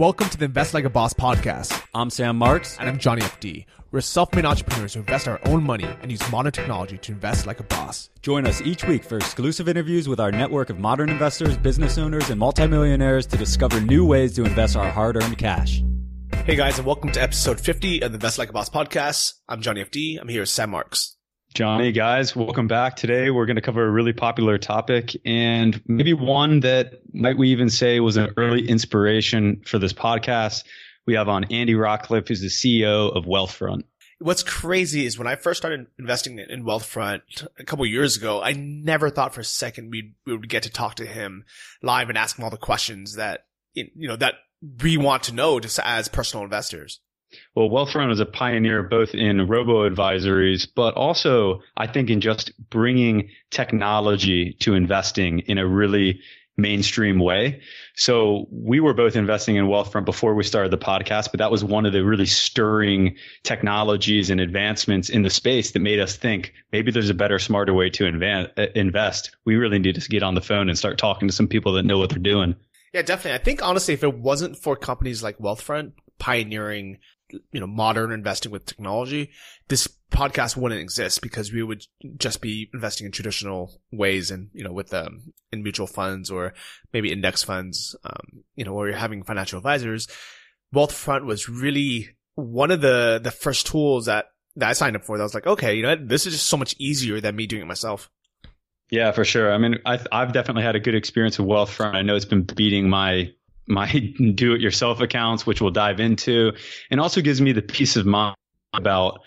Welcome to the Invest Like a Boss podcast. I'm Sam Marks. And I'm Johnny FD. We're self made entrepreneurs who invest our own money and use modern technology to invest like a boss. Join us each week for exclusive interviews with our network of modern investors, business owners, and multimillionaires to discover new ways to invest our hard earned cash. Hey guys, and welcome to episode 50 of the Invest Like a Boss podcast. I'm Johnny FD. I'm here with Sam Marks. Johnny, guys, welcome back. Today we're going to cover a really popular topic and maybe one that might we even say was an early inspiration for this podcast. We have on Andy Rachleff, who's the CEO of Wealthfront. What's crazy is when I first started investing in Wealthfront a couple years ago, I never thought for a second we'd, we would get to talk to him live and ask him all the questions that, you know, that we want to know just as personal investors. Well, Wealthfront is a pioneer both in robo advisories, but also I think in just bringing technology to investing in a really mainstream way. So we were both investing in Wealthfront before we started the podcast, but that was one of the really stirring technologies and advancements in the space that made us think maybe there's a better, smarter way to uh, invest. We really need to get on the phone and start talking to some people that know what they're doing. Yeah, definitely. I think honestly, if it wasn't for companies like Wealthfront pioneering you know, modern investing with technology, this podcast wouldn't exist because we would just be investing in traditional ways and, you know, with, um, in mutual funds or maybe index funds, um, you know, where you're having financial advisors. Wealthfront was really one of the, the first tools that, that I signed up for that was like, okay, you know, this is just so much easier than me doing it myself. Yeah, for sure. I mean, I, have definitely had a good experience with Wealthfront. I know it's been beating my my do it yourself accounts, which we'll dive into, and also gives me the peace of mind about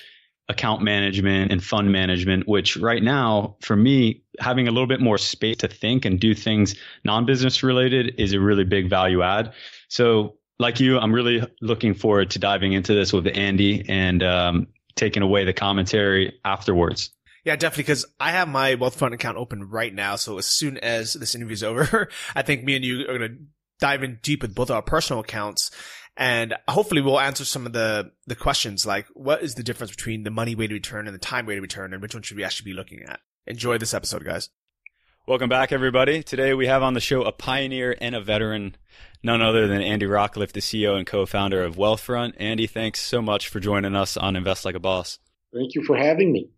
account management and fund management, which right now, for me, having a little bit more space to think and do things non business related is a really big value add. So, like you, I'm really looking forward to diving into this with Andy and um, taking away the commentary afterwards. Yeah, definitely. Because I have my Wealthfront account open right now. So as soon as this interview is over, I think me and you are going to dive in deep with both our personal accounts and hopefully we'll answer some of the, the questions like what is the difference between the money weighted return and the time weighted return and which one should we actually be looking at? Enjoy this episode, guys. Welcome back, everybody. Today we have on the show a pioneer and a veteran, none other than Andy Rachleff, the CEO and co-founder of Wealthfront. Andy, thanks so much for joining us on Invest Like a Boss. Thank you for having me.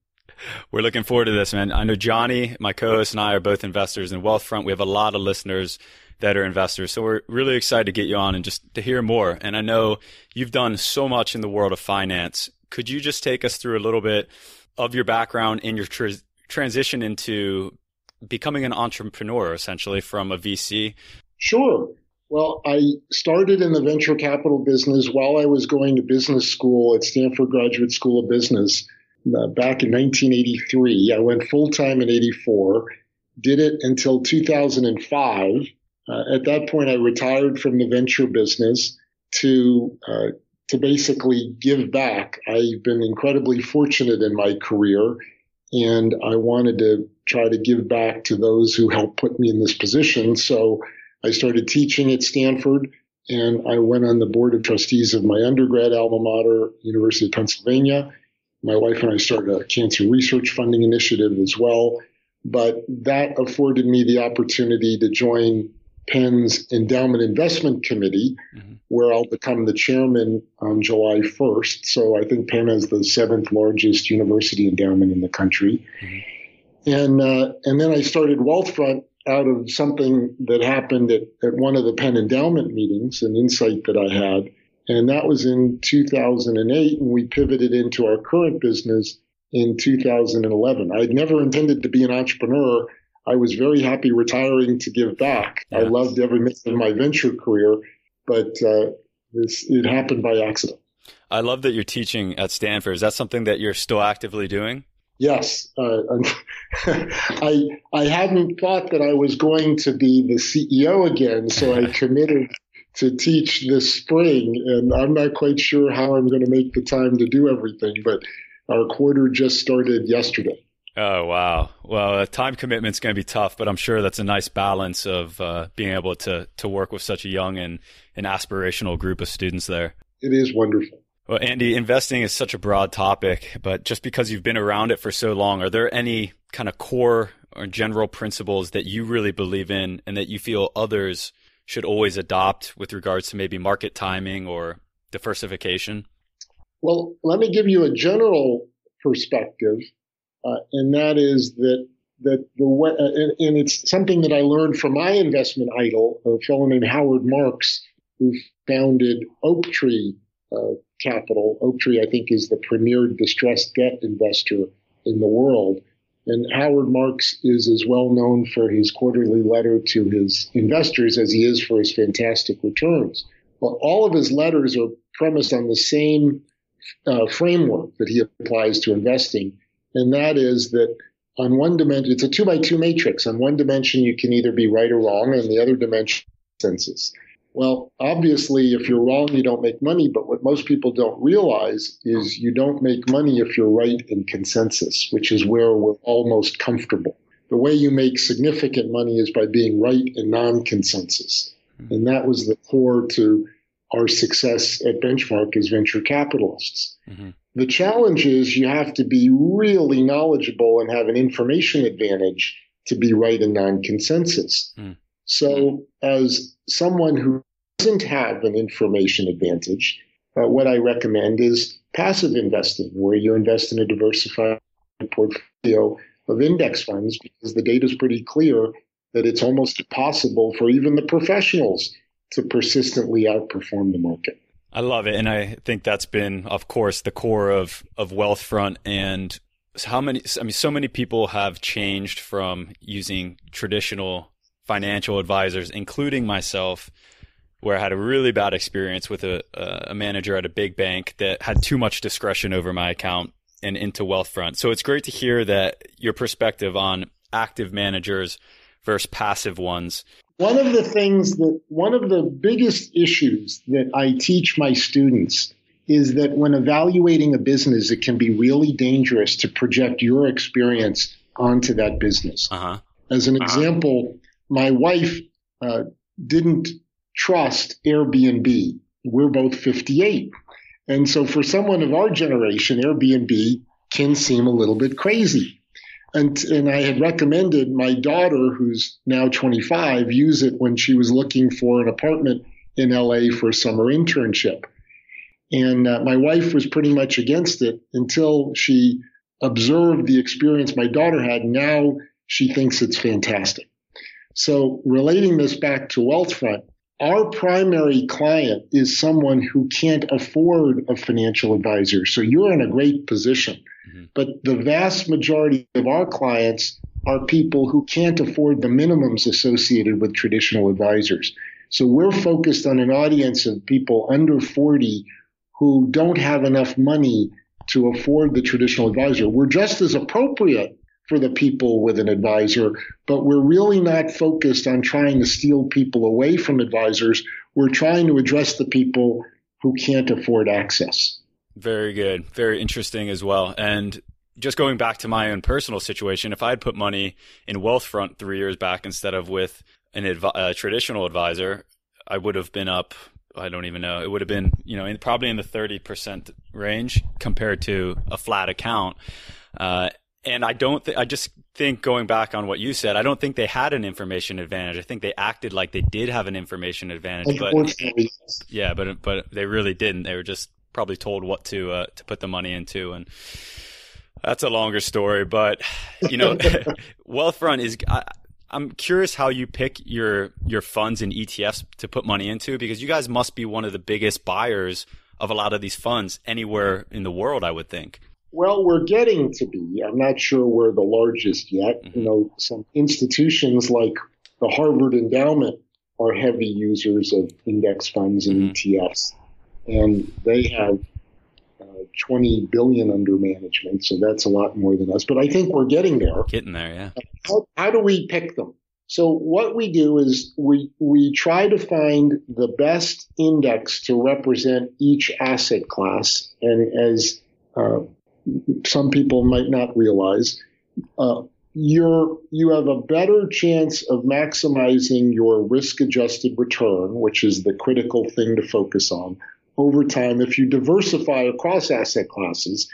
We're looking forward to this, man. I know Johnny, my co-host, and I are both investors in Wealthfront. We have a lot of listeners that are investors. So we're really excited to get you on and just to hear more. And I know you've done so much in the world of finance. Could you just take us through a little bit of your background in your tr- transition into becoming an entrepreneur, essentially from a VC? Sure. Well, I started in the venture capital business while I was going to business school at Stanford Graduate School of Business uh, back in 1983. I went full time in 84, did it until 2005 uh, at that point, I retired from the venture business to uh, to basically give back. I've been incredibly fortunate in my career, and I wanted to try to give back to those who helped put me in this position. So I started teaching at Stanford, and I went on the board of trustees of my undergrad alma mater, University of Pennsylvania. My wife and I started a cancer research funding initiative as well. But that afforded me the opportunity to join Penn's Endowment Investment Committee, mm-hmm. where I'll become the chairman on July 1st. So I think Penn has the seventh largest university endowment in the country. Mm-hmm. And, uh, and then I started Wealthfront out of something that happened at, at one of the Penn endowment meetings, an insight that I had. And that was in 2008. And we pivoted into our current business in 2011. I had never intended to be an entrepreneur I was very happy retiring to give back. Yeah. I loved every minute of my venture career, but uh, this, it happened by accident. I love that you're teaching at Stanford. Is that something that you're still actively doing? Yes, uh, I I hadn't thought that I was going to be the CEO again, so I committed to teach this spring, and I'm not quite sure how I'm going to make the time to do everything. But our quarter just started yesterday. Oh wow! Well, a time commitment's going to be tough, but I'm sure that's a nice balance of uh, being able to to work with such a young and an aspirational group of students there. It is wonderful. Well, Andy, investing is such a broad topic, but just because you've been around it for so long, are there any kind of core or general principles that you really believe in and that you feel others should always adopt with regards to maybe market timing or diversification? Well, let me give you a general perspective, uh, and that is that that the way, uh, and, and, it's something that I learned from my investment idol, a fellow named Howard Marks, who founded Oaktree uh, Capital. Oaktree, I think, is the premier distressed debt investor in the world. And Howard Marks is as well known for his quarterly letter to his investors as he is for his fantastic returns. But all of his letters are premised on the same uh, framework that he applies to investing, and that is that on one dimension, it's a two by two matrix. On one dimension, you can either be right or wrong, and the other dimension, consensus. Well, obviously, if you're wrong, you don't make money. But what most people don't realize is you don't make money if you're right in consensus, which is where we're almost comfortable. The way you make significant money is by being right in non consensus. And that was the core to our success at Benchmark as venture capitalists. Mm-hmm. The challenge is you have to be really knowledgeable and have an information advantage to be right in non consensus. Mm. So, as someone who doesn't have an information advantage, uh, what I recommend is passive investing, where you invest in a diversified portfolio of index funds, because the data is pretty clear that it's almost impossible for even the professionals to persistently outperform the market. I love it, and I think that's been, of course, the core of of Wealthfront. And how many? I mean, so many people have changed from using traditional financial advisors, including myself, where I had a really bad experience with a, a manager at a big bank that had too much discretion over my account and into Wealthfront. So it's great to hear that your perspective on active managers versus passive ones. One of the things that, one of the biggest issues that I teach my students is that when evaluating a business, it can be really dangerous to project your experience onto that business. Uh-huh. As an uh-huh. example, my wife uh, didn't trust Airbnb. We're both 58. And so for someone of our generation, Airbnb can seem a little bit crazy. And, and I had recommended my daughter, who's now 25, use it when she was looking for an apartment in LA for a summer internship. And uh, my wife was pretty much against it until she observed the experience my daughter had. Now she thinks it's fantastic. So relating this back to Wealthfront, our primary client is someone who can't afford a financial advisor. So you're in a great position. Mm-hmm. But the vast majority of our clients are people who can't afford the minimums associated with traditional advisors. So we're focused on an audience of people under 40 who don't have enough money to afford the traditional advisor. We're just as appropriate for the people with an advisor, but we're really not focused on trying to steal people away from advisors. We're trying to address the people who can't afford access. Very good. Very interesting as well. And just going back to my own personal situation, if I had put money in Wealthfront three years back instead of with an adv- a traditional advisor, I would have been up. I don't even know. It would have been, you know, in, probably in the 30% range compared to a flat account. Uh, and I don't th- I just think going back on what you said, I don't think they had an information advantage. I think they acted like they did have an information advantage, but yeah, but but they really didn't. They were just probably told what to uh, to put the money into, and that's a longer story. But you know, Wealthfront is. I, I'm curious how you pick your your funds and ETFs to put money into because you guys must be one of the biggest buyers of a lot of these funds anywhere in the world. I would think. Well, we're getting to be. I'm not sure we're the largest yet. Mm-hmm. You know, some institutions like the Harvard Endowment are heavy users of index funds and mm-hmm. ETFs, and they have uh, 20 billion under management. So that's a lot more than us. But I think we're getting there. Getting there, yeah. How, how do we pick them? So what we do is we we try to find the best index to represent each asset class, and as uh, some people might not realize, uh, you're you have a better chance of maximizing your risk-adjusted return, which is the critical thing to focus on over time if you diversify across asset classes.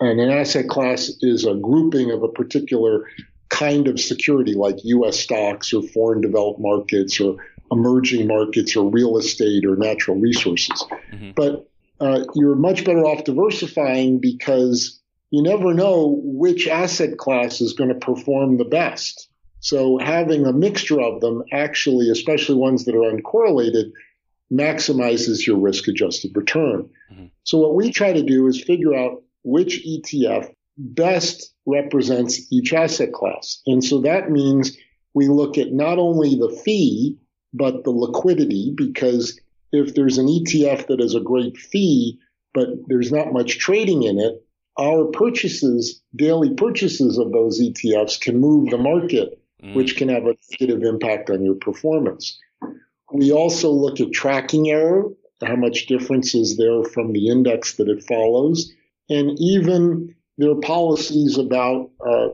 And an asset class is a grouping of a particular kind of security like U.S. stocks or foreign developed markets or emerging markets or real estate or natural resources. Mm-hmm. But uh, you're much better off diversifying because you never know which asset class is going to perform the best. So having a mixture of them actually, especially ones that are uncorrelated, maximizes your risk adjusted return. Mm-hmm. So what we try to do is figure out which ETF best represents each asset class. And so that means we look at not only the fee, but the liquidity, because if there's an ETF that has a great fee, but there's not much trading in it, our purchases, daily purchases of those ETFs can move the market, mm. which can have a negative impact on your performance. We also look at tracking error, how much difference is there from the index that it follows, and even their policies about uh,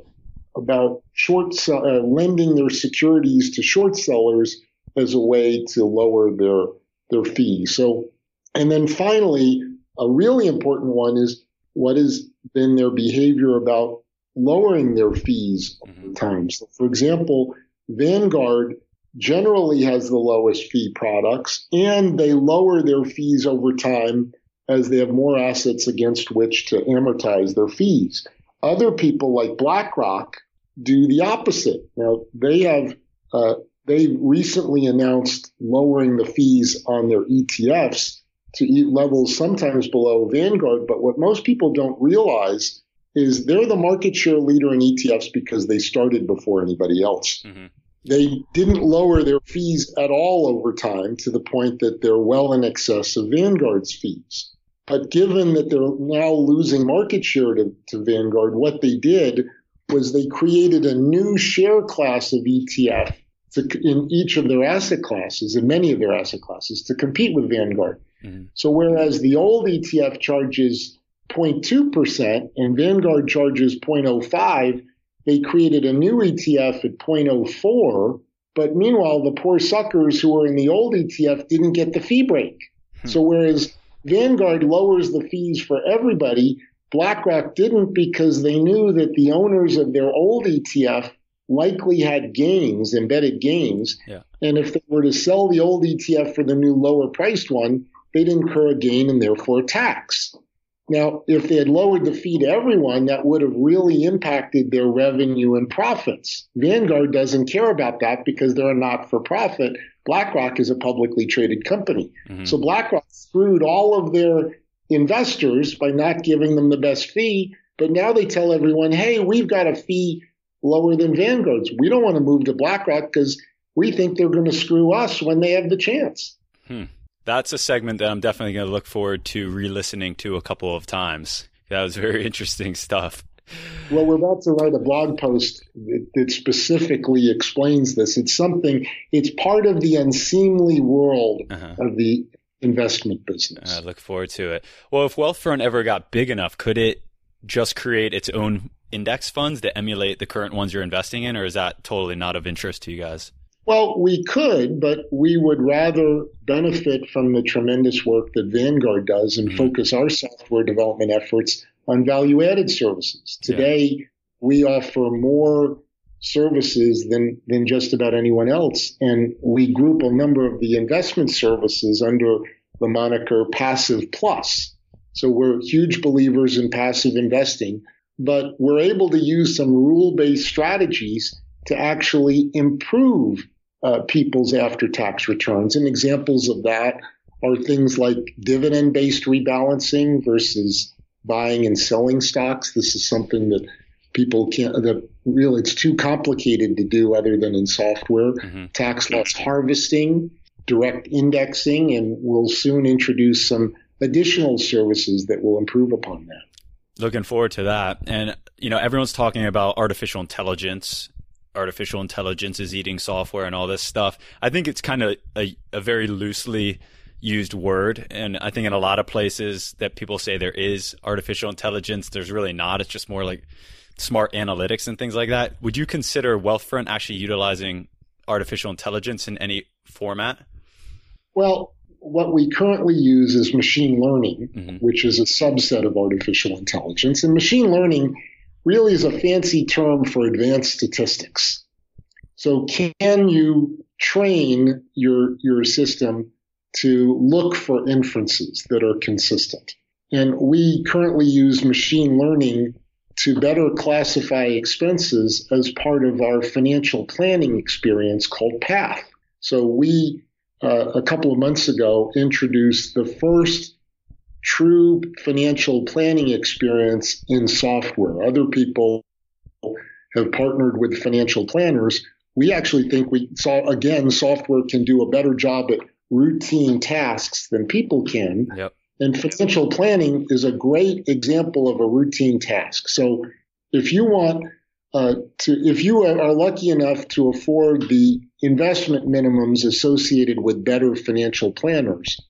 about short uh, lending their securities to short sellers as a way to lower their their fees. So, and then finally, a really important one is what has been their behavior about lowering their fees over mm-hmm. time. So, for example, Vanguard generally has the lowest fee products, and they lower their fees over time as they have more assets against which to amortize their fees. Other people like BlackRock do the opposite. Now they have uh, they recently announced lowering the fees on their ETFs to levels sometimes below Vanguard. But what most people don't realize is they're the market share leader in ETFs because they started before anybody else. Mm-hmm. They didn't lower their fees at all over time to the point that they're well in excess of Vanguard's fees. But given that they're now losing market share to, to Vanguard, what they did was they created a new share class of ETF to, in each of their asset classes, in many of their asset classes, to compete with Vanguard. Mm-hmm. So whereas the old ETF charges 0.2% and Vanguard charges 0.05, they created a new ETF at 0.04. But meanwhile, the poor suckers who were in the old ETF didn't get the fee break. Hmm. So whereas Vanguard lowers the fees for everybody, BlackRock didn't because they knew that the owners of their old ETF likely had gains, embedded gains. Yeah. And if they were to sell the old ETF for the new lower priced one, they'd incur a gain and therefore a tax. Now, if they had lowered the fee to everyone, that would have really impacted their revenue and profits. Vanguard doesn't care about that because they're a not for profit. BlackRock is a publicly traded company. Mm-hmm. So BlackRock screwed all of their investors by not giving them the best fee. But now they tell everyone, hey, we've got a fee lower than Vanguard's. We don't want to move to BlackRock because we think they're going to screw us when they have the chance. Hmm. That's a segment that I'm definitely going to look forward to re listening to a couple of times. That was very interesting stuff. Well, we're about to write a blog post that, that, specifically explains this. It's something, it's part of the unseemly world uh-huh. of the investment business. I look forward to it. Well, if Wealthfront ever got big enough, could it just create its own index funds that emulate the current ones you're investing in, or is that totally not of interest to you guys? Well, we could, but we would rather benefit from the tremendous work that Vanguard does and mm-hmm. focus our software development efforts on value added services. Today, yeah. we offer more services than, than just about anyone else. And we group a number of the investment services under the moniker Passive Plus. So we're huge believers in passive investing, but we're able to use some rule based strategies to actually improve uh, people's after tax returns. And examples of that are things like dividend based rebalancing versus buying and selling stocks. This is something that people can't, that really it's too complicated to do other than in software. Mm-hmm. Tax loss harvesting, direct indexing, and we'll soon introduce some additional services that will improve upon that. Looking forward to that. And, you know, everyone's talking about artificial intelligence artificial intelligence is eating software and all this stuff. I think it's kind of a, a very loosely used word. And I think in a lot of places that people say there is artificial intelligence, there's really not. It's just more like smart analytics and things like that. Would you consider Wealthfront actually utilizing artificial intelligence in any format? Well, what we currently use is machine learning, mm-hmm. which is a subset of artificial intelligence. And machine learning really is a fancy term for advanced statistics. So can you train your, your system to look for inferences that are consistent. And we currently use machine learning to better classify expenses as part of our financial planning experience called PATH. So we, uh, a couple of months ago, introduced the first true financial planning experience in software. Other people have partnered with financial planners. We actually think we saw again, software can do a better job at routine tasks than people can. Yep. And financial planning is a great example of a routine task. So if you want uh, to, if you are lucky enough to afford the investment minimums associated with better financial planners,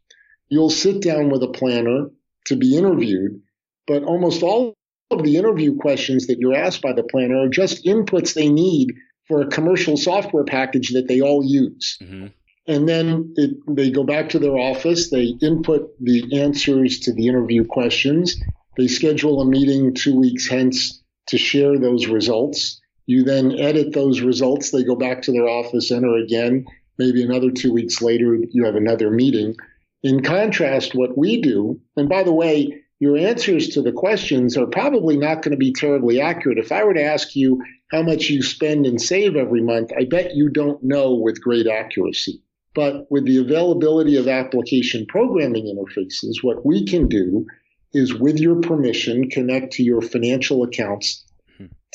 you'll sit down with a planner to be interviewed, but almost all of the interview questions that you're asked by the planner are just inputs they need for a commercial software package that they all use. Mm-hmm. And then it, they go back to their office, they input the answers to the interview questions, they schedule a meeting two weeks hence to share those results. You then edit those results, they go back to their office, enter again. Maybe another two weeks later, you have another meeting. In contrast, what we do, and by the way, your answers to the questions are probably not going to be terribly accurate. If I were to ask you how much you spend and save every month, I bet you don't know with great accuracy. But with the availability of application programming interfaces, what we can do is, with your permission, connect to your financial accounts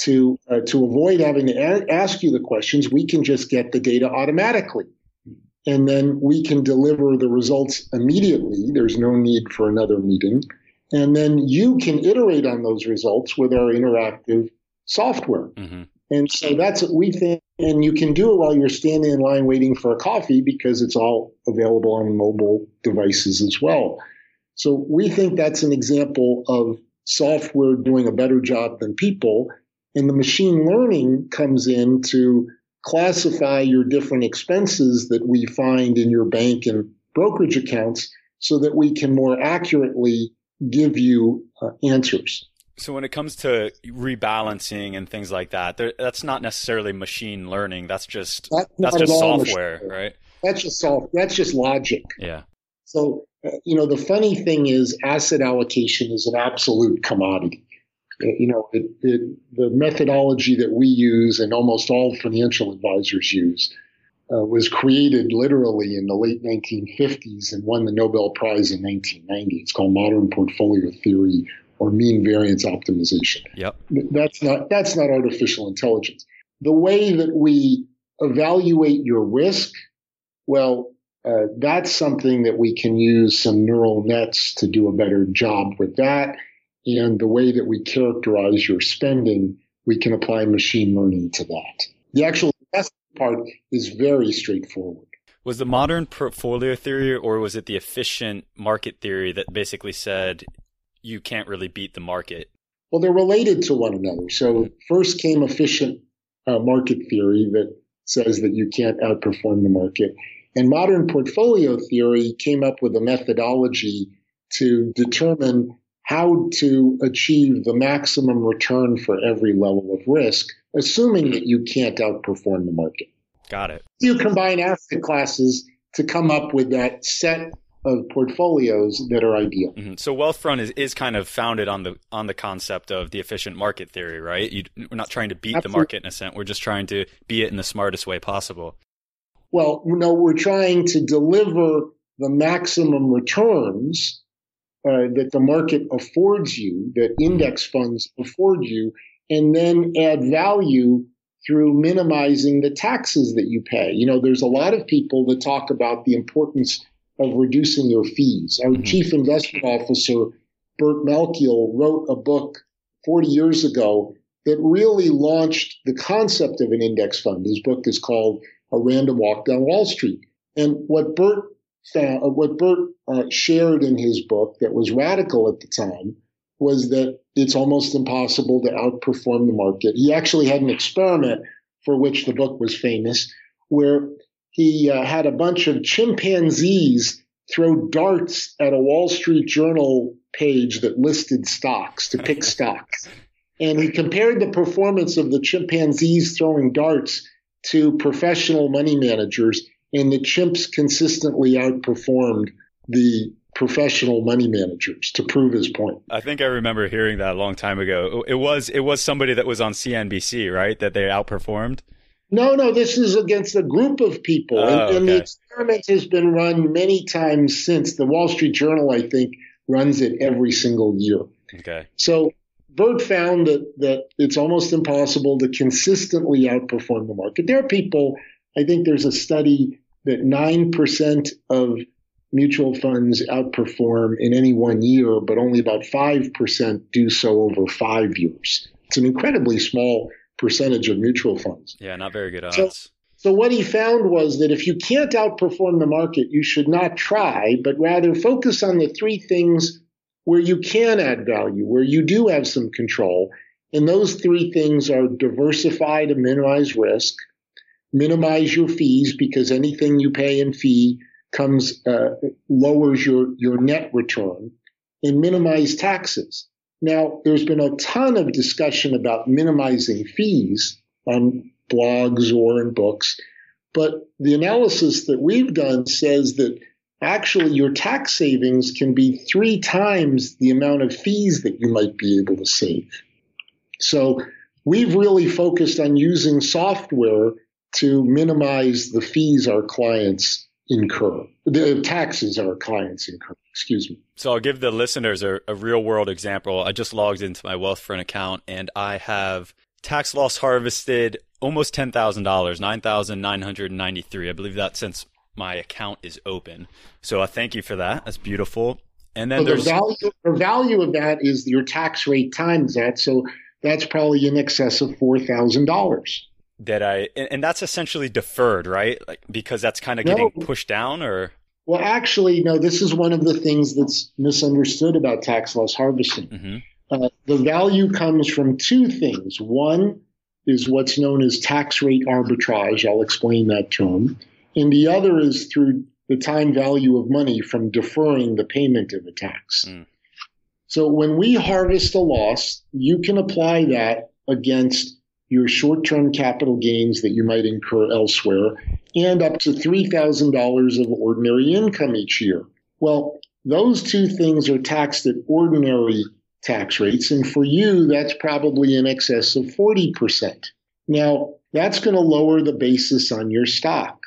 to uh, to avoid having to a- ask you the questions. We can just get the data automatically, and then we can deliver the results immediately. There's no need for another meeting, and then you can iterate on those results with our interactive software. Mm-hmm. And so that's what we think. And you can do it while you're standing in line waiting for a coffee because it's all available on mobile devices as well. So we think that's an example of software doing a better job than people. And the machine learning comes in to classify your different expenses that we find in your bank and brokerage accounts so that we can more accurately give you uh, answers. So when it comes to rebalancing and things like that, that's not necessarily machine learning. That's just that's, that's just software, right? That's just soft. That's just logic. Yeah. So uh, you know, the funny thing is, asset allocation is an absolute commodity. Uh, you know, it, it, the methodology that we use and almost all financial advisors use uh, was created literally in the late 1950s and won the Nobel Prize in 1990. It's called modern portfolio theory or mean variance optimization. Yep. That's not that's not artificial intelligence. The way that we evaluate your risk, well, uh, that's something that we can use some neural nets to do a better job with that. And the way that we characterize your spending, we can apply machine learning to that. The actual part is very straightforward. Was the modern portfolio theory or was it the efficient market theory that basically said you can't really beat the market? Well, they're related to one another. So first came efficient uh, market theory that says that you can't outperform the market. And modern portfolio theory came up with a methodology to determine how to achieve the maximum return for every level of risk, assuming that you can't outperform the market. Got it. You combine asset classes to come up with that set of portfolios that are ideal. Mm-hmm. So Wealthfront is, is kind of founded on the on the concept of the efficient market theory, right? You, we're not trying to beat Absolutely. the market in a sense. We're just trying to be it in the smartest way possible. Well, no, we're trying to deliver the maximum returns uh, that the market affords you, that index funds afford you, and then add value through minimizing the taxes that you pay. You know, there's a lot of people that talk about the importance of reducing your fees. Our mm-hmm. chief investment officer, Burt Malkiel, wrote a book 40 years ago that really launched the concept of an index fund. His book is called A Random Walk Down Wall Street. And what Burt uh, what Burt uh, shared in his book that was radical at the time was that it's almost impossible to outperform the market. He actually had an experiment for which the book was famous, where he uh, had a bunch of chimpanzees throw darts at a Wall Street Journal page that listed stocks to pick stocks. And he compared the performance of the chimpanzees throwing darts to professional money managers, and the chimps consistently outperformed the professional money managers to prove his point. I think I remember hearing that a long time ago. It was it was somebody that was on CNBC, right? That they outperformed. No, no, this is against a group of people. Oh, and, and okay. the experiment has been run many times since. The Wall Street Journal, I think, runs it every single year. Okay. So Burt found that, that it's almost impossible to consistently outperform the market. There are people, I think there's a study that 9% of mutual funds outperform in any one year, but only about 5% do so over five years. It's an incredibly small percentage of mutual funds. Yeah, not very good odds. So- So what he found was that if you can't outperform the market, you should not try, but rather focus on the three things where you can add value, where you do have some control. And those three things are diversify to minimize risk, minimize your fees because anything you pay in fee comes uh, lowers your your net return, and minimize taxes. Now, there's been a ton of discussion about minimizing fees on blogs or in books, but the analysis that we've done says that actually your tax savings can be three times the amount of fees that you might be able to save. So we've really focused on using software to minimize the fees our clients incur, the taxes our clients incur, excuse me. So I'll give the listeners a, a real world example. I just logged into my Wealthfront account and I have tax loss harvested almost ten thousand dollars, nine thousand nine hundred ninety three. I believe that since my account is open. So I thank you for that. That's beautiful. And then So the value, the value of that is your tax rate times that. So that's probably in excess of four thousand dollars. That I and, and that's essentially deferred, right? Like because that's kind of No. getting pushed down or Well, actually, no. This is one of the things that's misunderstood about tax loss harvesting. Mhm. Uh, the value comes from two things. One is what's known as tax rate arbitrage. I'll explain that term. And the other is through the time value of money from deferring the payment of a tax. Mm. So when we harvest a loss, you can apply that against your short-term capital gains that you might incur elsewhere and up to $3,000 of ordinary income each year. Well, those two things are taxed at ordinary tax rates. And for you, that's probably in excess of 40%. Now, that's going to lower the basis on your stock.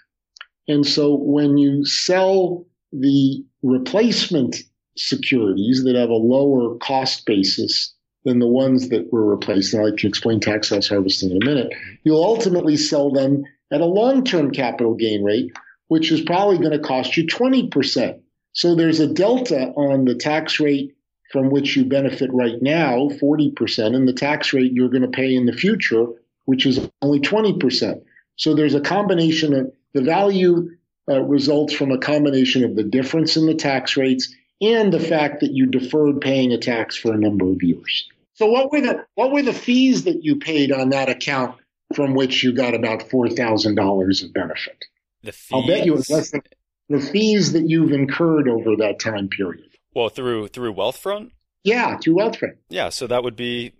And so when you sell the replacement securities that have a lower cost basis than the ones that were replaced, and I can explain tax loss harvesting in a minute, you'll ultimately sell them at a long-term capital gain rate, which is probably going to cost you 20%. So there's a delta on the tax rate from which you benefit right now, 40%, and the tax rate you're going to pay in the future, which is only 20%. So there's a combination of the value uh, results from a combination of the difference in the tax rates and the fact that you deferred paying a tax for a number of years. So what were the what were the fees that you paid on that account from which you got about four thousand dollars of benefit? the fees. I'll bet you it's less than the fees that you've incurred over that time period. well through through Wealthfront. Yeah, through Wealthfront. Yeah, so that would be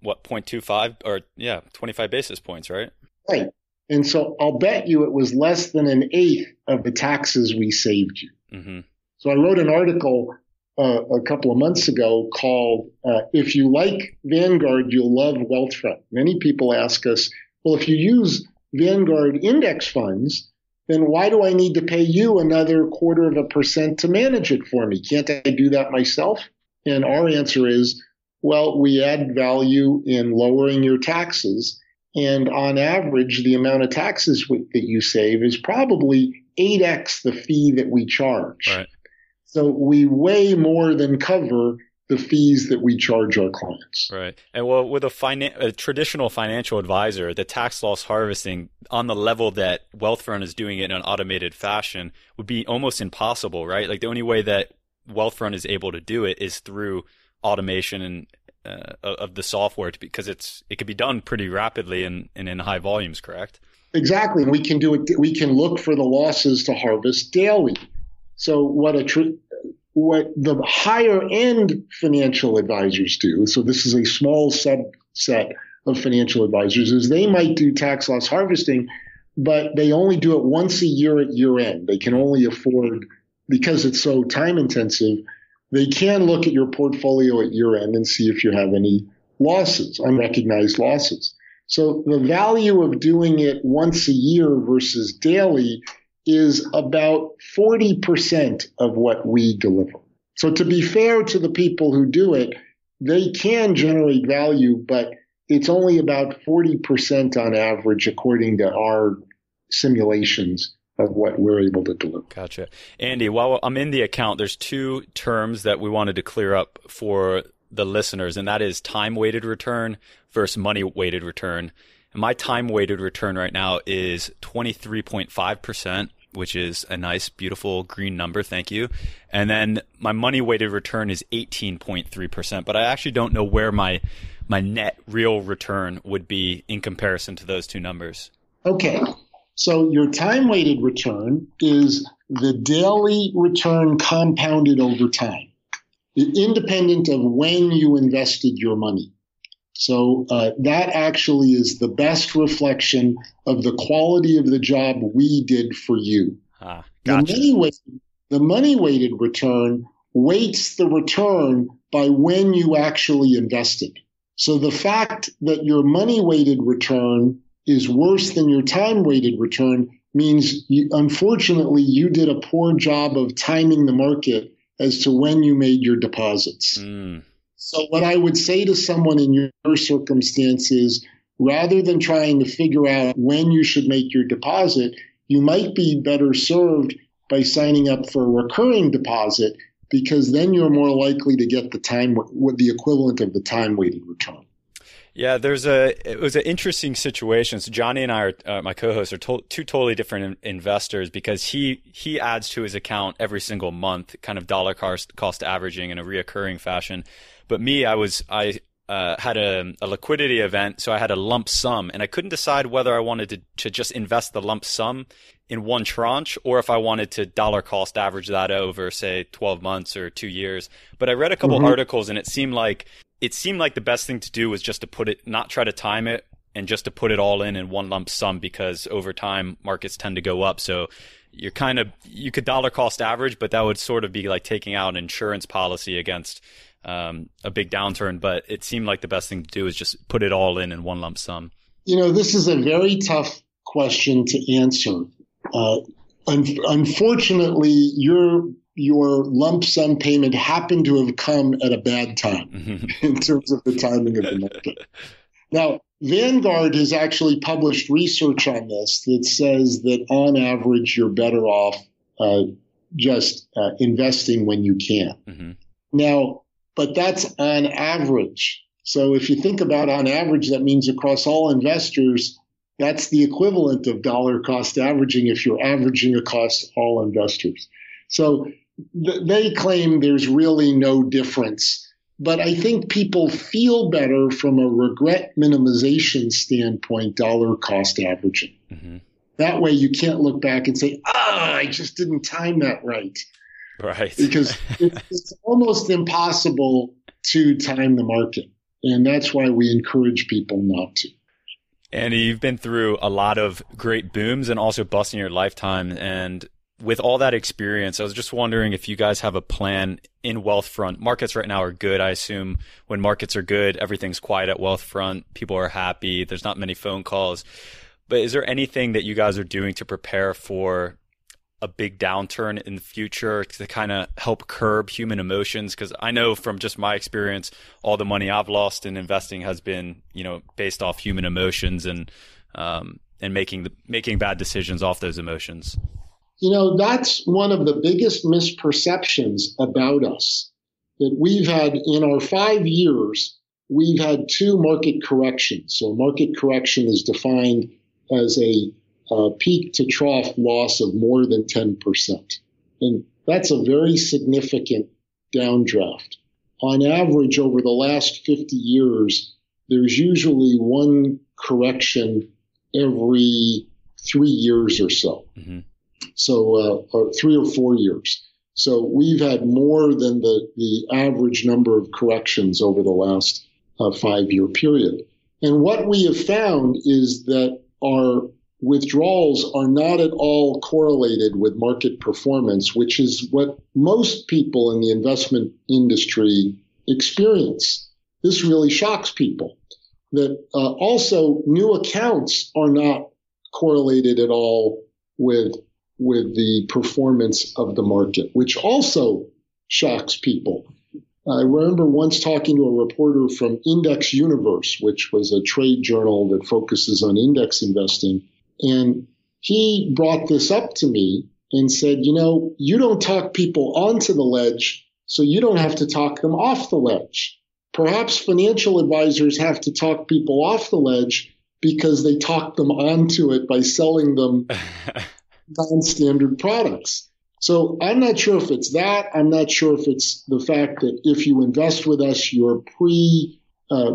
what 0.25 or yeah, 25 basis points, right? Right. And so I'll bet you it was less than an eighth of the taxes we saved you. Mhm. So I wrote an article uh, a couple of months ago called uh, "If you like Vanguard, you'll love Wealthfront." Many people ask us, "Well, if you use Vanguard index funds, then why do I need to pay you another quarter of a percent to manage it for me? Can't I do that myself?" And our answer is, "Well, we add value in lowering your taxes." And on average, the amount of taxes that you save is probably 8x the fee that we charge. Right. So we way more than cover the fees that we charge our clients. Right. And well, with a, finan- a traditional financial advisor, the tax loss harvesting on the level that Wealthfront is doing it in an automated fashion would be almost impossible, right? Like the only way that Wealthfront is able to do it is through automation and uh, of the software because it's it could be done pretty rapidly and, and in high volumes, correct? Exactly. We can do it. We can look for the losses to harvest daily. So what a tr- what the higher end financial advisors do. So this is a small subset of financial advisors is they might do tax loss harvesting, but they only do it once a year at year end. They can only afford, because it's so time intensive, they can look at your portfolio at year end and see if you have any losses, unrecognized losses. So the value of doing it once a year versus daily is about 40% of what we deliver. So to be fair to the people who do it, they can generate value, but it's only about 40% on average, according to our simulations of what we're able to deliver. Gotcha. Andy, while I'm in the account, there's two terms that we wanted to clear up for the listeners, and that is time weighted return versus money weighted return. And my time weighted return right now is 23.5%, which is a nice, beautiful green number. Thank you. And then my money weighted return is 18.3%, but I actually don't know where my my net real return would be in comparison to those two numbers. Okay. So your time weighted return is the daily return compounded over time, independent of when you invested your money. So uh, that actually is the best reflection of the quality of the job we did for you. Ah, gotcha. the, money weighted, the money weighted return weights the return by when you actually invested. So the fact that your money weighted return is worse than your time weighted return means you, unfortunately you did a poor job of timing the market as to when you made your deposits. Mm. So what I would say to someone in your circumstances, rather than trying to figure out when you should make your deposit, you might be better served by signing up for a recurring deposit because then you're more likely to get the time the equivalent of the time weighted return. Yeah, there's a it was an interesting situation. So Johnny and I are uh, my co-hosts are to- two totally different in- investors because he he adds to his account every single month, kind of dollar cost cost averaging in a reoccurring fashion. But me, I was I uh, had a, a, liquidity event, so I had a lump sum, and I couldn't decide whether I wanted to, to just invest the lump sum in one tranche or if I wanted to dollar cost average that over, say, 12 months or two years. But I read a couple mm-hmm. articles, and it seemed like it seemed like the best thing to do was just to put it, not try to time it, and just to put it all in in one lump sum because over time markets tend to go up. So you're kind of you could dollar cost average, but that would sort of be like taking out an insurance policy against um, a big downturn, but it seemed like the best thing to do is just put it all in in one lump sum. You know, this is a very tough question to answer. Uh, un- unfortunately, your lump sum payment happened to have come at a bad time mm-hmm. in terms of the timing of the market. Now, Vanguard has actually published research on this that says that on average, you're better off uh, just uh, investing when you can. Mm-hmm. Now, but that's on average. So if you think about on average, that means across all investors, that's the equivalent of dollar cost averaging if you're averaging across all investors. So th- they claim there's really no difference. But I think people feel better from a regret minimization standpoint, dollar cost averaging. Mm-hmm. That way you can't look back and say, ah, oh, I just didn't time that right. Right. because it's almost impossible to time the market. And that's why we encourage people not to. Andy, you've been through a lot of great booms and also busts in your lifetime. And with all that experience, I was just wondering if you guys have a plan in Wealthfront. Markets right now are good. I assume when markets are good, everything's quiet at Wealthfront. People are happy. There's not many phone calls. But is there anything that you guys are doing to prepare for a big downturn in the future to kind of help curb human emotions because i know from just my experience all the money i've lost in investing has been you know based off human emotions and um, and making the making bad decisions off those emotions you know that's one of the biggest misperceptions about us that we've had in our five years we've had two market corrections so market correction is defined as a uh, peak to trough loss of more than 10%. And that's a very significant downdraft. On average, over the last 50 years, there's usually one correction every three years or so. Mm-hmm. So, uh, or three or four years. So we've had more than the, the average number of corrections over the last uh, five year period. And what we have found is that our withdrawals are not at all correlated with market performance, which is what most people in the investment industry experience. This really shocks people. That uh, also new accounts are not correlated at all with with the performance of the market, which also shocks people. I remember once talking to a reporter from Index Universe, which was a trade journal that focuses on index investing. And he brought this up to me and said, you know, you don't talk people onto the ledge, so you don't have to talk them off the ledge. Perhaps financial advisors have to talk people off the ledge because they talk them onto it by selling them non-standard products. So I'm not sure if it's that. I'm not sure if it's the fact that if you invest with us, you're pre, uh,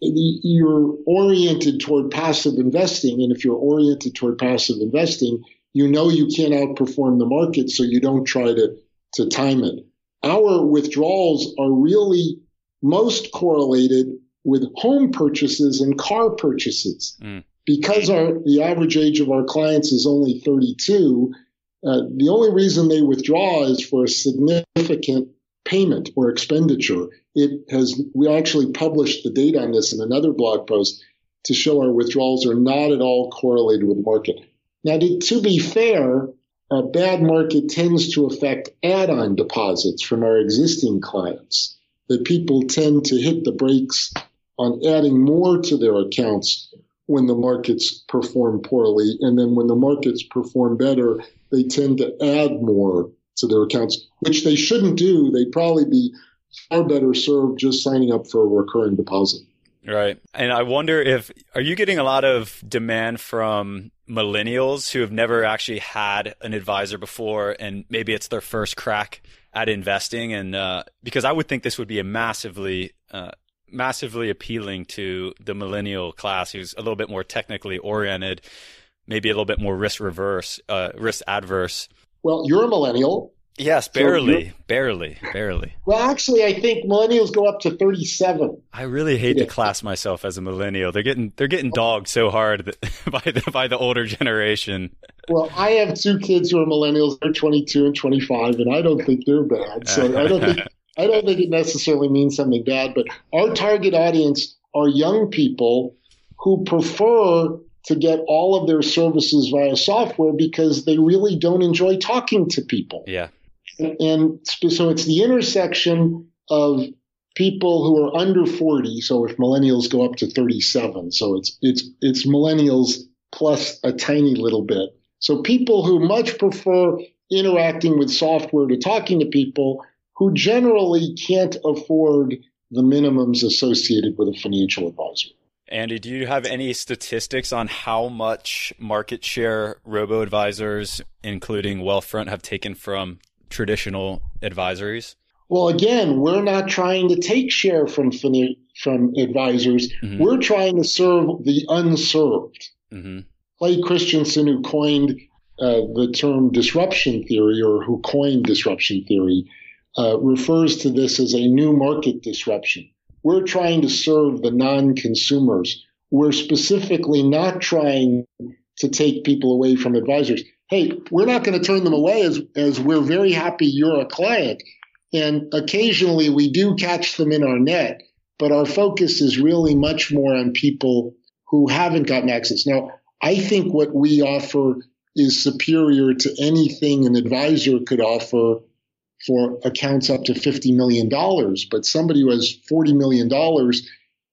you're oriented toward passive investing. And if you're oriented toward passive investing, you know you can't outperform the market, so you don't try to, to time it. Our withdrawals are really most correlated with home purchases and car purchases. Mm. Because our, the average age of our clients is only 32, uh, the only reason they withdraw is for a significant payment or expenditure. It has, we actually published the data on this in another blog post to show our withdrawals are not at all correlated with the market. Now, to, to be fair, a bad market tends to affect add-on deposits from our existing clients. That people tend to hit the brakes on adding more to their accounts when the markets perform poorly. And then when the markets perform better, they tend to add more to their accounts, which they shouldn't do. They'd probably be far better served just signing up for a recurring deposit. Right. And I wonder if are you getting a lot of demand from millennials who have never actually had an advisor before and maybe it's their first crack at investing and uh, because I would think this would be a massively uh, massively appealing to the millennial class who's a little bit more technically oriented, maybe a little bit more risk reverse, uh, risk adverse. Well, you're a millennial. Yes, barely, so barely, barely. Well, actually, I think millennials go up to 37. I really hate yeah. to class myself as a millennial. They're getting they're getting dogged so hard by the by the older generation. Well, I have two kids who are millennials. They're 22 and 25, and I don't think they're bad. So I don't think I don't think it necessarily means something bad. But our target audience are young people who prefer to get all of their services via software because they really don't enjoy talking to people. Yeah. And so it's the intersection of people who are under 40. So if millennials go up to 37, so it's, it's, it's millennials plus a tiny little bit. So people who much prefer interacting with software to talking to people who generally can't afford the minimums associated with a financial advisor. Andy, do you have any statistics on how much market share robo advisors, including Wealthfront, have taken from traditional advisories? Well, again, we're not trying to take share from from advisors. Mm-hmm. We're trying to serve the unserved. Mm-hmm. Clay Christensen, who coined uh, the term disruption theory, or who coined disruption theory, uh, refers to this as a new market disruption. We're trying to serve the non-consumers. We're specifically not trying to take people away from advisors. Hey, we're not going to turn them away as, as we're very happy you're a client. And occasionally we do catch them in our net, but our focus is really much more on people who haven't gotten access. Now, I think what we offer is superior to anything an advisor could offer for accounts up to $50 million. But somebody who has $40 million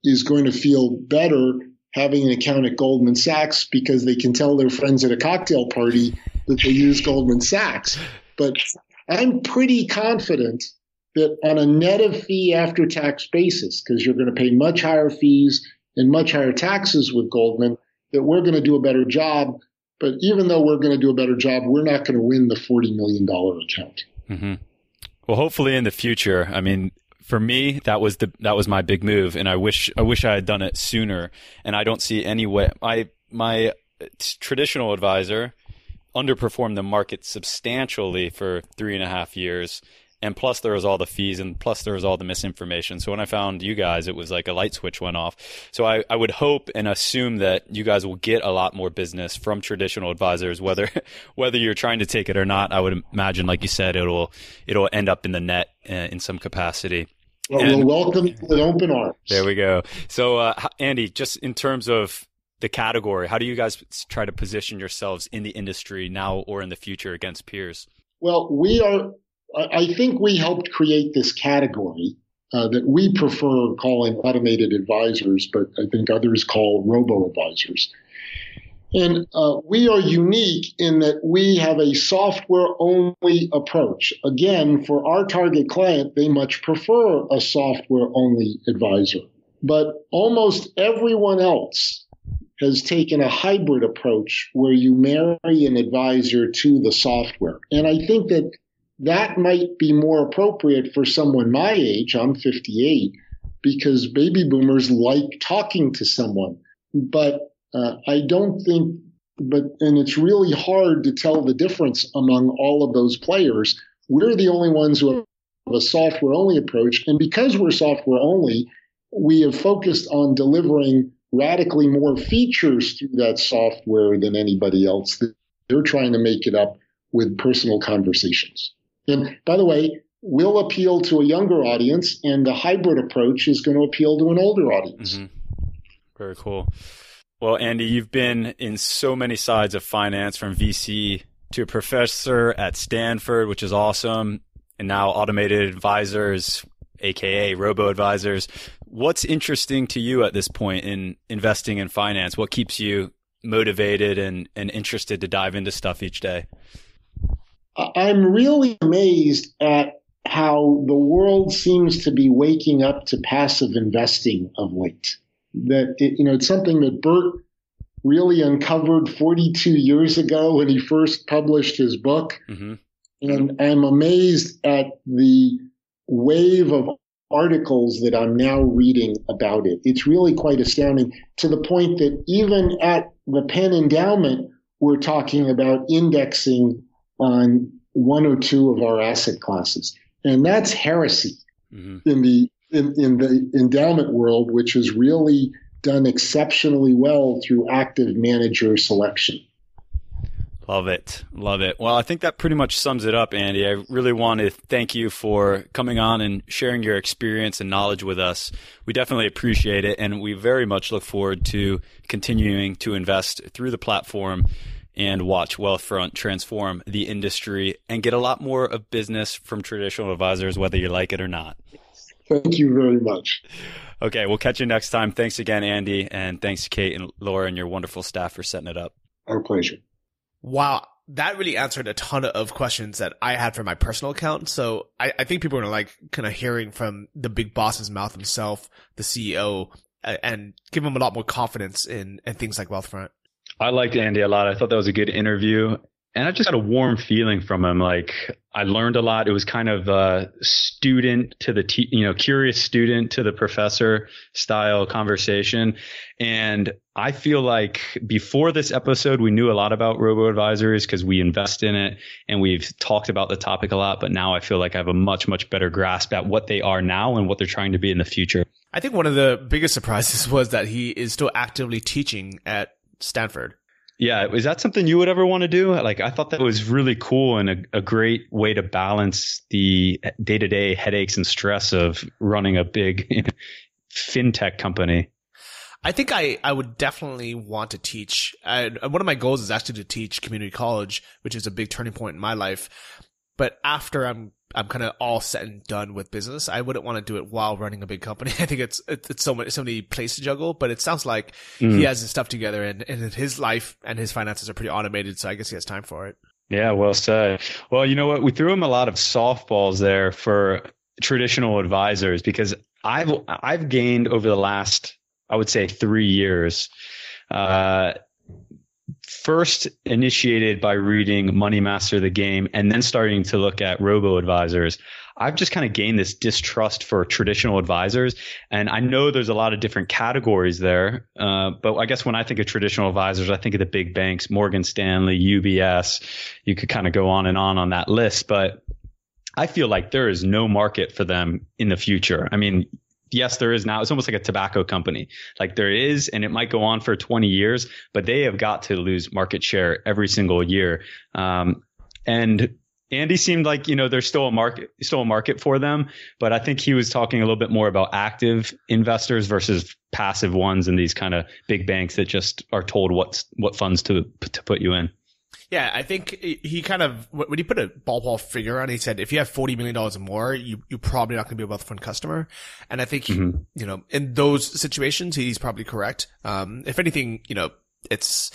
is going to feel better having an account at Goldman Sachs because they can tell their friends at a cocktail party that they use Goldman Sachs. But I'm pretty confident that on a net of fee after tax basis, because you're going to pay much higher fees and much higher taxes with Goldman, that we're going to do a better job. But even though we're going to do a better job, we're not going to win the $40 million account. Mm-hmm. Well, hopefully in the future. I mean, for me, that was the that was my big move, and I wish I wish I had done it sooner. And I don't see any way. My my traditional advisor underperformed the market substantially for three and a half years, and plus there was all the fees and plus there was all the misinformation. So when i found you guys it was like a light switch went off. So i, I would hope and assume that you guys will get a lot more business from traditional advisors whether whether you're trying to take it or not. I would imagine like you said it'll it'll end up in the net uh, in some capacity. Well, and, we'll welcome with open arms. There we go. So uh, andy just in terms of the category how do you guys try to position yourselves in the industry now or in the future against peers? Well we are I think we helped create this category uh, that we prefer calling automated advisors, but I think others call robo advisors. And uh, we are unique in that we have a software only approach. Again, for our target client, they much prefer a software only advisor. But almost everyone else has taken a hybrid approach where you marry an advisor to the software. And I think that that might be more appropriate for someone my age. I'm 58 because baby boomers like talking to someone. But uh, I don't think, but, and it's really hard to tell the difference among all of those players. We're the only ones who have a software only approach. And because we're software only, we have focused on delivering radically more features through that software than anybody else. They're trying to make it up with personal conversations. And by the way, will appeal to a younger audience, and the hybrid approach is going to appeal to an older audience. Mm-hmm. Very cool. Well, Andy, you've been in so many sides of finance from VC to a professor at Stanford, which is awesome, and now automated advisors, aka robo advisors. What's interesting to you at this point in investing in finance? What keeps you motivated and, and interested to dive into stuff each day? I'm really amazed at how the world seems to be waking up to passive investing of late. That it, you know, it's something that Burt really uncovered 42 years ago when he first published his book. Mm-hmm. And I'm amazed at the wave of articles that I'm now reading about it. It's really quite astounding to the point that even at the Penn Endowment, we're talking about indexing on one or two of our asset classes. And that's heresy mm-hmm. in the in, in the endowment world, which has really done exceptionally well through active manager selection. Love it. Love it. Well, I think that pretty much sums it up, Andy. I really want to thank you for coming on and sharing your experience and knowledge with us. We definitely appreciate it, and we very much look forward to continuing to invest through the platform and watch Wealthfront transform the industry and get a lot more of business from traditional advisors, whether you like it or not. Thank you very much. Okay, we'll catch you next time. Thanks again, Andy, and thanks to Kate and Laura and your wonderful staff for setting it up. Our pleasure. Wow, that really answered a ton of questions that I had for my personal account. So I, I think people are gonna like kind of hearing from the big boss's mouth himself, the CEO, and give him a lot more confidence in, in things like Wealthfront. I liked Andy a lot. I thought that was a good interview. And I just got a warm feeling from him. Like I learned a lot. It was kind of a student to the, te- you know, curious student to the professor style conversation. And I feel like before this episode, we knew a lot about robo advisors because we invest in it and we've talked about the topic a lot. But now I feel like I have a much, much better grasp at what they are now and what they're trying to be in the future. I think one of the biggest surprises was that he is still actively teaching at Stanford. Yeah, is that something you would ever want to do? Like, I thought that was really cool and a, a great way to balance the day to day headaches and stress of running a big fintech company. I think I, I would definitely want to teach. I, one of my goals is actually to teach community college, which is a big turning point in my life. But after I'm I'm kind of all set and done with business. I wouldn't want to do it while running a big company. I think it's it's so many so many places to juggle. But it sounds like mm. he has his stuff together, and, and his life and his finances are pretty automated. So I guess he has time for it. Yeah, well said. Well, you know what? We threw him a lot of softballs there for traditional advisors because I've I've gained over the last I would say three years. Uh, first initiated by reading Money Master the Game and then starting to look at robo advisors, I've just kind of gained this distrust for traditional advisors. And I know there's a lot of different categories there. Uh, but I guess when I think of traditional advisors, I think of the big banks, Morgan Stanley, UBS. You could kind of go on and on on that list. But I feel like there is no market for them in the future. I mean, yes, there is now. It's almost like a tobacco company. Like there is, and it might go on for 20 years, but they have got to lose market share every single year. Um, and Andy seemed like you know there's still a market, still a market for them, but I think he was talking a little bit more about active investors versus passive ones and these kind of big banks that just are told what what funds to to put you in. Yeah, I think he kind of when he put a ballpark figure on, he said if you have forty million dollars or more, you you're probably not going to be a Wealthfront customer. And I think mm-hmm. you know in those situations, he's probably correct. Um, if anything, you know, it's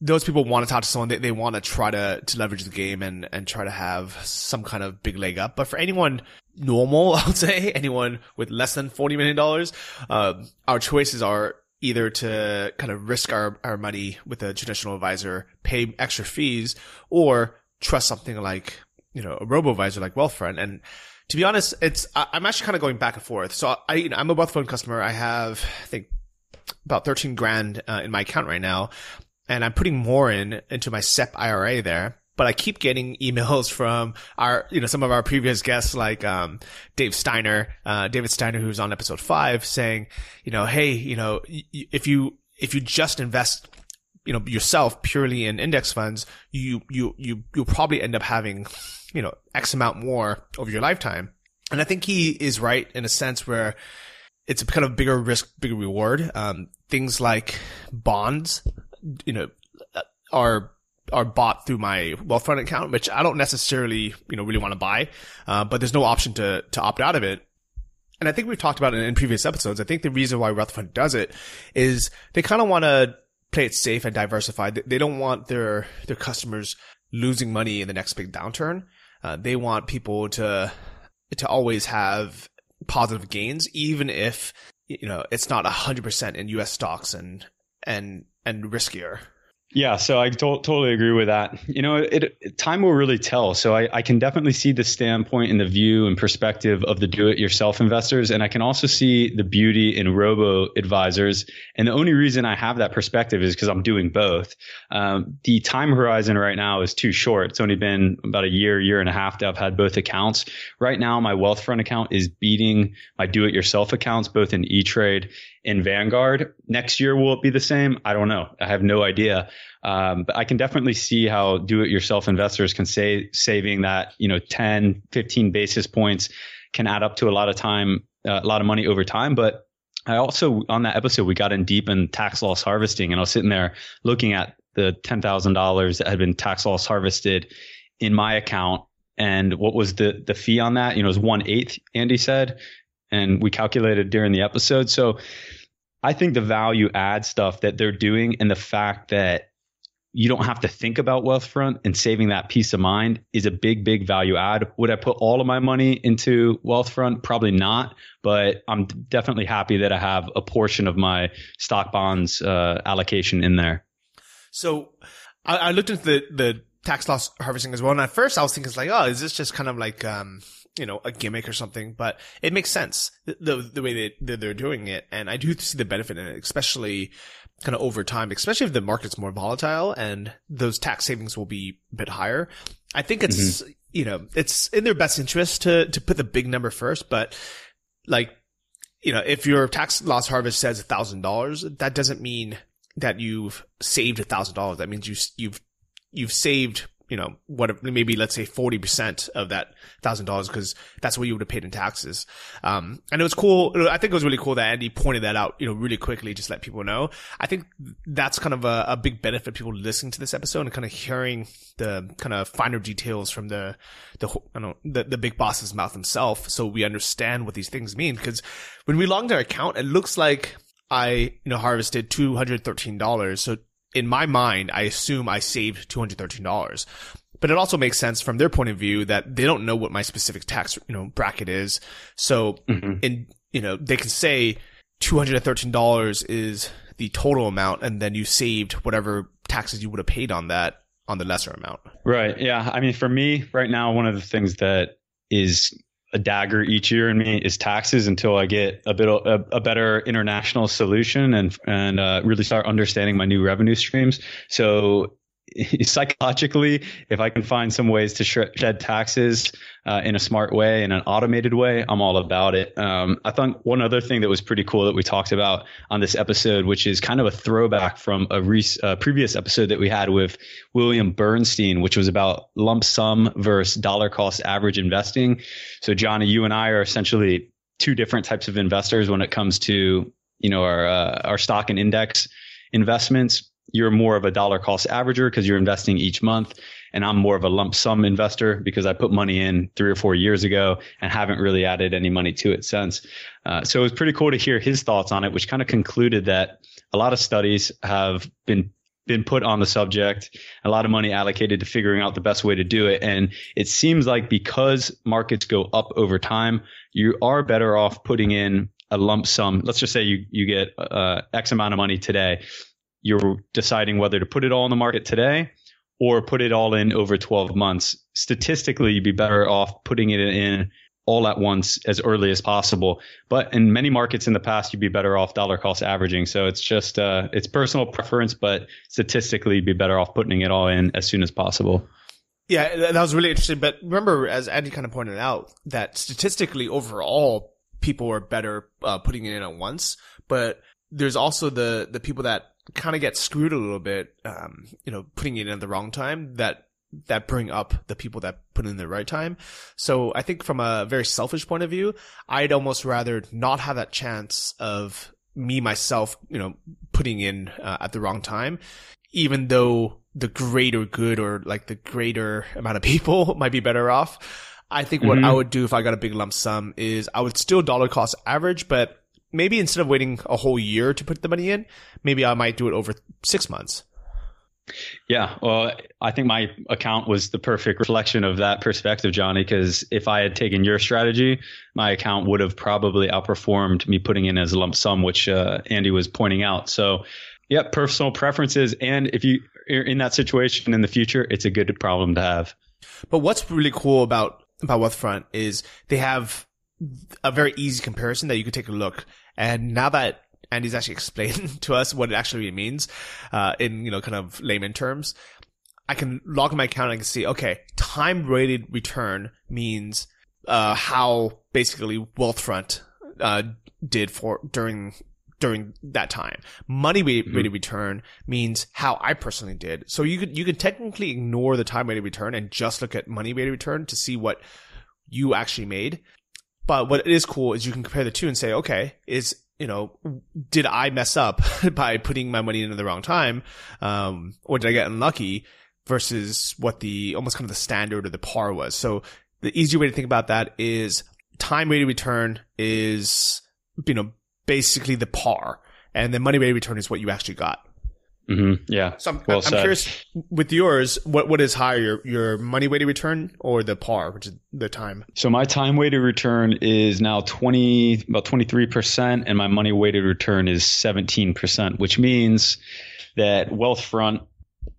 those people want to talk to someone. They, they want to try to, to leverage the game and, and try to have some kind of big leg up. But for anyone normal, I would say anyone with less than $40 million, uh, our choices are either to kind of risk our, our money with a traditional advisor, pay extra fees, or trust something like, you know, a robo advisor like Wealthfront. And to be honest, it's, I, am actually kind of going back and forth. So I, you know, I'm a Wealthfront customer. I have, I think, about 13 grand uh, in my account right now and I'm putting more in into my SEP IRA there. But I keep getting emails from our, you know, some of our previous guests like um, Dave Steiner, uh, David Steiner, who's on episode five, saying, you know, hey, you know, if you if you just invest you know yourself purely in index funds you you you you'll probably end up having you know x amount more over your lifetime. And i think he is right in a sense where it's a kind of bigger risk bigger reward. Um, things like bonds you know, are are bought through my Wealthfront account, which I don't necessarily, you know, really want to buy. Uh, but there's no option to to opt out of it. And I think we've talked about it in previous episodes. I think the reason why Wealthfront does it is they kind of want to play it safe and diversified. They don't want their their customers losing money in the next big downturn. Uh, they want people to to always have positive gains, even if you know it's not hundred percent in U.S. stocks and and and riskier. Yeah, so I to- totally agree with that. You know, it, it time will really tell. So I, I, can definitely see the standpoint and the view and perspective of the do-it-yourself investors, and I can also see the beauty in robo advisors. And the only reason I have that perspective is because I'm doing both. Um, the time horizon right now is too short. It's only been about a year, year and a half that I've had both accounts. Right now, my Wealthfront account is beating my do-it-yourself accounts, both in E-Trade in Vanguard. Next year, will it be the same? I don't know. I have no idea. Um, but I can definitely see how do-it-yourself investors can say saving that, you know, 10, 15 basis points can add up to a lot of time, uh, a lot of money over time. But I also, on that episode, we got in deep in tax loss harvesting and I was sitting there looking at the $10,000 that had been tax loss harvested in my account. And what was the, the fee on that? You know, it was one eighth, Andy said and we calculated during the episode. So I think the value add stuff that they're doing and the fact that you don't have to think about Wealthfront and saving that peace of mind is a big, big value add. Would I put all of my money into Wealthfront? Probably not, but I'm definitely happy that I have a portion of my stock bonds uh, allocation in there. So I, I, looked into the, the tax loss harvesting as well. And at first I was thinking it's like, oh, is this just kind of like, um, you know, a gimmick or something, but it makes sense the, the, way they, that they're doing it. And I do see the benefit in it, especially kind of over time, especially if the market's more volatile and those tax savings will be a bit higher. I think it's, mm-hmm. you know, it's in their best interest to, to put the big number first, but like, you know, if your tax loss harvest says a thousand dollars, that doesn't mean that you've saved a thousand dollars. That means you, you've, you've saved you know, what maybe let's say 40% of that thousand dollars because that's what you would have paid in taxes. Um, and it was cool. I think it was really cool that Andy pointed that out, you know, really quickly, just let people know. I think that's kind of a, a big benefit people listening to this episode and kind of hearing the kind of finer details from the, the, I don't know, the, the big boss's mouth himself. So we understand what these things mean. Cause when we logged our account, it looks like I, you know, harvested $213. So in my mind, I assume I saved $213. But it also makes sense from their point of view that they don't know what my specific tax, you know, bracket is. So mm-hmm. in, you know, they can say $213 is the total amount and then you saved whatever taxes you would have paid on that on the lesser amount. Right. Yeah. I mean, for me right now, one of the things that is a dagger each year in me is taxes until I get a bit a, a better international solution and and uh, really start understanding my new revenue streams. So psychologically, if I can find some ways to shed taxes uh, in a smart way, in an automated way, I'm all about it. Um, I thought one other thing that was pretty cool that we talked about on this episode, which is kind of a throwback from a re- uh, previous episode that we had with William Bernstein, which was about lump sum versus dollar cost average investing. So, Johnny, you and I are essentially two different types of investors when it comes to you know our uh, our stock and index investments you're more of a dollar cost averager because you're investing each month and I'm more of a lump sum investor because I put money in three or four years ago and haven't really added any money to it since. Uh, so it was pretty cool to hear his thoughts on it, which kind of concluded that a lot of studies have been been put on the subject, a lot of money allocated to figuring out the best way to do it. And it seems like because markets go up over time, you are better off putting in a lump sum. Let's just say you, you get uh, X amount of money today you're deciding whether to put it all in the market today or put it all in over 12 months. Statistically, you'd be better off putting it in all at once as early as possible. But in many markets in the past, you'd be better off dollar cost averaging. So it's just, uh, it's personal preference, but statistically, you'd be better off putting it all in as soon as possible. Yeah, that was really interesting. But remember, as Andy kind of pointed out, that statistically overall, people are better uh, putting it in at once. But there's also the the people that kind of get screwed a little bit, um, you know, putting it in at the wrong time that that bring up the people that put in the right time. So I think from a very selfish point of view, I'd almost rather not have that chance of me myself, you know, putting in uh, at the wrong time, even though the greater good or like the greater amount of people might be better off. I think what mm-hmm. I would do if I got a big lump sum is I would still dollar cost average, but maybe instead of waiting a whole year to put the money in, maybe I might do it over six months. Yeah, well, I think my account was the perfect reflection of that perspective, Johnny. Because if I had taken your strategy, my account would have probably outperformed me putting in as a lump sum, which uh, Andy was pointing out. So, yeah, personal preferences, and if you are in that situation in the future, it's a good problem to have. But what's really cool about about Wealthfront is they have a very easy comparison that you could take a look and now that Andy's actually explained to us what it actually means, uh, in, you know, kind of layman terms, I can log in my account and I can see, okay, time weighted return means, uh, how basically Wealthfront, uh, did for, during, during that time. Money weighted mm-hmm. return means how I personally did. So you could, you could technically ignore the time weighted return and just look at money weighted return to see what you actually made. But what is cool is you can compare the two and say, okay, is you know, did I mess up by putting my money in at the wrong time, um, or did I get unlucky? Versus what the almost kind of the standard or the par was. So the easy way to think about that is time weighted return is you know basically the par, and the money weighted return is what you actually got. Mm-hmm. Yeah. So I'm, well I'm curious with yours, what what is higher, your your money weighted return or the par, which is the time? So my time weighted return is now twenty about twenty three percent, and my money weighted return is seventeen percent, which means that Wealthfront,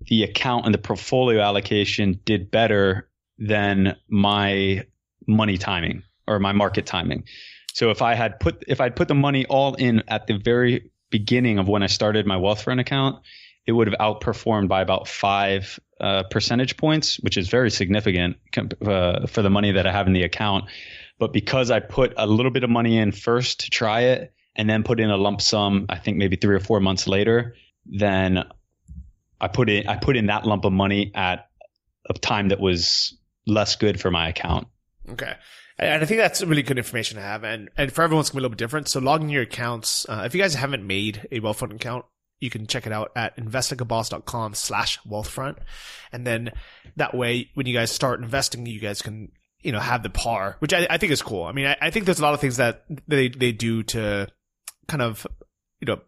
the account and the portfolio allocation did better than my money timing or my market timing. So if I had put if I'd put the money all in at the very beginning of when I started my Wealthfront account, it would have outperformed by about five uh, percentage points, which is very significant uh, for the money that I have in the account. But because I put a little bit of money in first to try it and then put in a lump sum, I think maybe three or four months later, then I put in I put in that lump of money at a time that was less good for my account. Okay. And I think that's really good information to have. And, and for everyone's going to be a little bit different. So logging your accounts, uh, if you guys haven't made a Wealthfront account, you can check it out at investlikeaboss.com slash wealthfront. And then that way, when you guys start investing, you guys can, you know, have the par, which I, I think is cool. I mean, I, I, think there's a lot of things that they, they do to kind of, you know,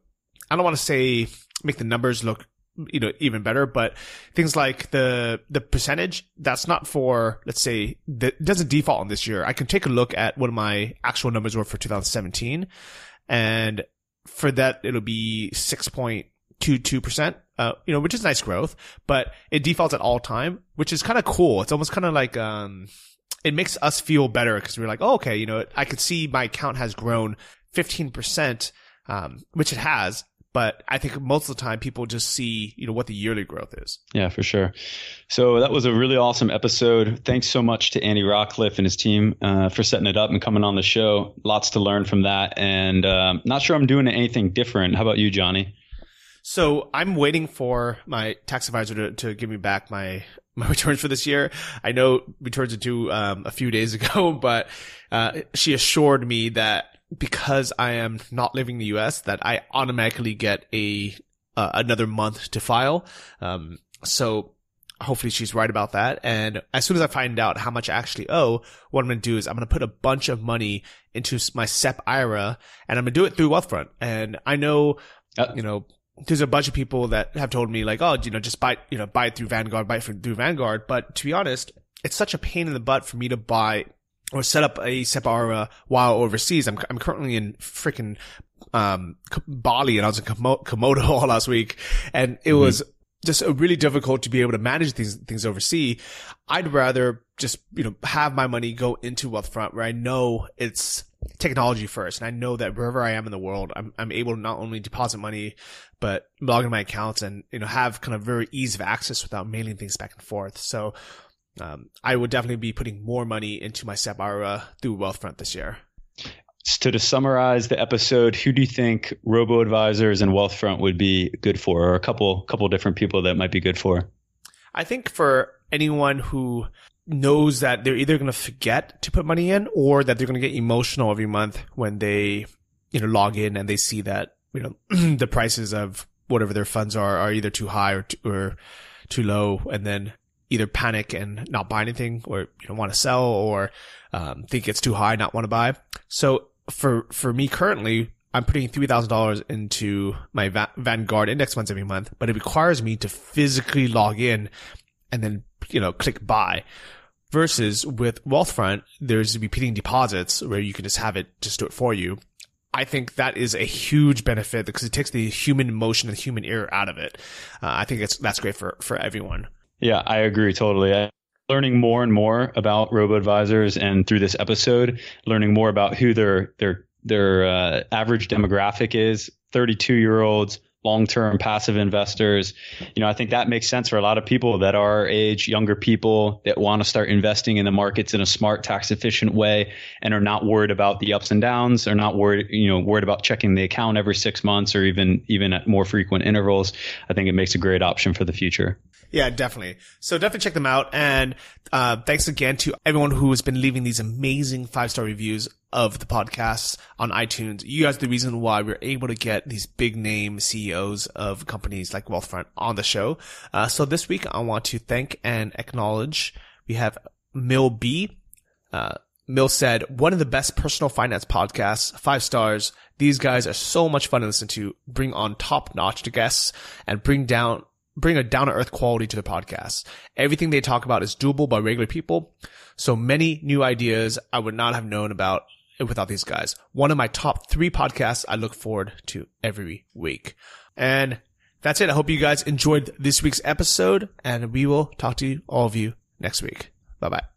I don't want to say make the numbers look you know even better. But things like the the percentage that's not for let's say that doesn't default on this year. I can take a look at what my actual numbers were for 2017 and for that it'll be 6.22% uh, you know which is nice growth but it defaults at all time which is kind of cool. It's almost kind of like um it makes us feel better because we're like oh, okay you know i could see my account has grown 15% um, which it has but I think most of the time people just see, you know, what the yearly growth is. Yeah, for sure. So that was a really awesome episode. Thanks so much to Andy Rachleff and his team uh, for setting it up and coming on the show. Lots to learn from that, and um, not sure I'm doing anything different. How about you, Johnny? So I'm waiting for my tax advisor to, to give me back my my returns for this year. I know returns are due um, a few days ago, but uh, she assured me that because I am not living in the U.S., that I automatically get a uh, another month to file. Um, so hopefully she's right about that. And as soon as I find out how much I actually owe, what I'm going to do is I'm going to put a bunch of money into my SEP IRA and I'm going to do it through Wealthfront. And I know, uh, you know, there's a bunch of people that have told me like, oh, you know, just buy, you know, buy it through Vanguard, buy it through Vanguard. But to be honest, it's such a pain in the butt for me to buy or set up a SEP IRA while overseas. I'm, I'm currently in freaking, um, Bali and I was in Komodo all last week and it mm-hmm. was just really difficult to be able to manage these things overseas. I'd rather just, you know, have my money go into Wealthfront where I know it's technology first. And I know that wherever I am in the world, I'm, I'm able to not only deposit money, but log in my accounts and, you know, have kind of very ease of access without mailing things back and forth. So, um, I would definitely be putting more money into my SEP IRA through Wealthfront this year. So to summarize the episode, who do you think robo advisors and Wealthfront would be good for, or a couple couple different people that might be good for? I think for anyone who knows that they're either going to forget to put money in or that they're going to get emotional every month when they, you know, log in and they see that, you know, the prices of whatever their funds are are either too high or too, or too low and then either panic and not buy anything or you know want to sell or um, think it's too high not want to buy so for for me currently i'm putting $3000 into my Va- vanguard index funds every month but it requires me to physically log in and then you know click buy Versus with Wealthfront, there's repeating deposits where you can just have it just do it for you. I think that is a huge benefit because it takes the human emotion and human error out of it. Uh, I think it's that's great for for everyone. Yeah, I agree totally. I- learning more and more about robo advisors and through this episode learning more about who their their their uh, average demographic is 32 year olds long-term passive investors. You know, I think that makes sense for a lot of people that are our age, younger people that want to start investing in the markets in a smart, tax-efficient way, and are not worried about the ups and downs. Are not worried, you know, worried about checking the account every six months or even even at more frequent intervals. I think it makes a great option for the future. Yeah, definitely. So definitely check them out. And uh, thanks again to everyone who has been leaving these amazing five star reviews of the podcasts on iTunes. You guys are the reason why we're able to get these big name CEOs of companies like Wealthfront on the show. Uh, so this week I want to thank and acknowledge we have Mill B. Uh, Mill said, one of the best personal finance podcasts, five stars. These guys are so much fun to listen to, bring on top notch guests and bring down bring a down to earth quality to the podcast. Everything they talk about is doable by regular people. So many new ideas I would not have known about without these guys. One of my top three podcasts I look forward to every week. And that's it. I hope you guys enjoyed this week's episode and we will talk to all of you next week. Bye bye.